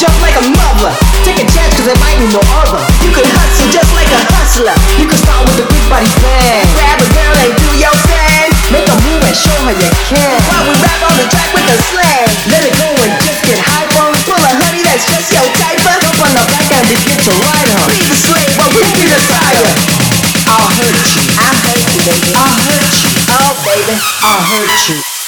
just like a mother. Take a chance cause there might be no other. You can hustle just like a hustler. You can start with a big body plan. Grab a girl and do your thing. Make a move and show her you can. While we rap on the track with a slam, Let it go and just get high hyper Pull a honey that's just your type Jump on the back and begin to ride her. Be the slave but we be the sire. I'll hurt you. I hurt you baby. I'll hurt you. Oh baby. I'll hurt you.